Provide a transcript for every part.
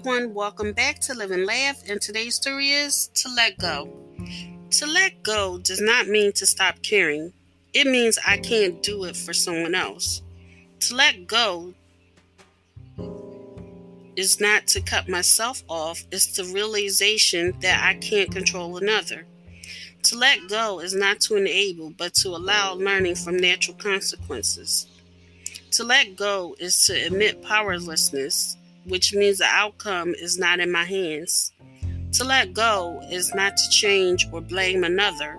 everyone, welcome back to Live and Laugh. And today's story is to let go. To let go does not mean to stop caring, it means I can't do it for someone else. To let go is not to cut myself off, it's the realization that I can't control another. To let go is not to enable, but to allow learning from natural consequences. To let go is to admit powerlessness, which means the outcome is not in my hands. To let go is not to change or blame another,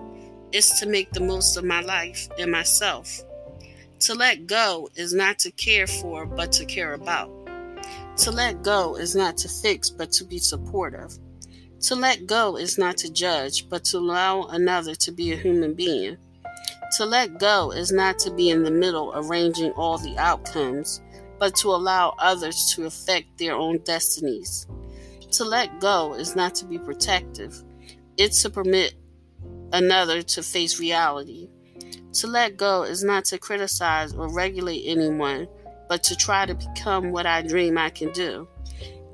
it's to make the most of my life and myself. To let go is not to care for, but to care about. To let go is not to fix, but to be supportive. To let go is not to judge, but to allow another to be a human being. To let go is not to be in the middle arranging all the outcomes, but to allow others to affect their own destinies. To let go is not to be protective, it's to permit another to face reality. To let go is not to criticize or regulate anyone, but to try to become what I dream I can do.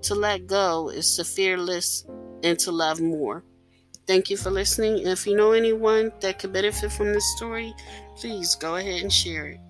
To let go is to fearless and to love more. Thank you for listening. If you know anyone that could benefit from this story, please go ahead and share it.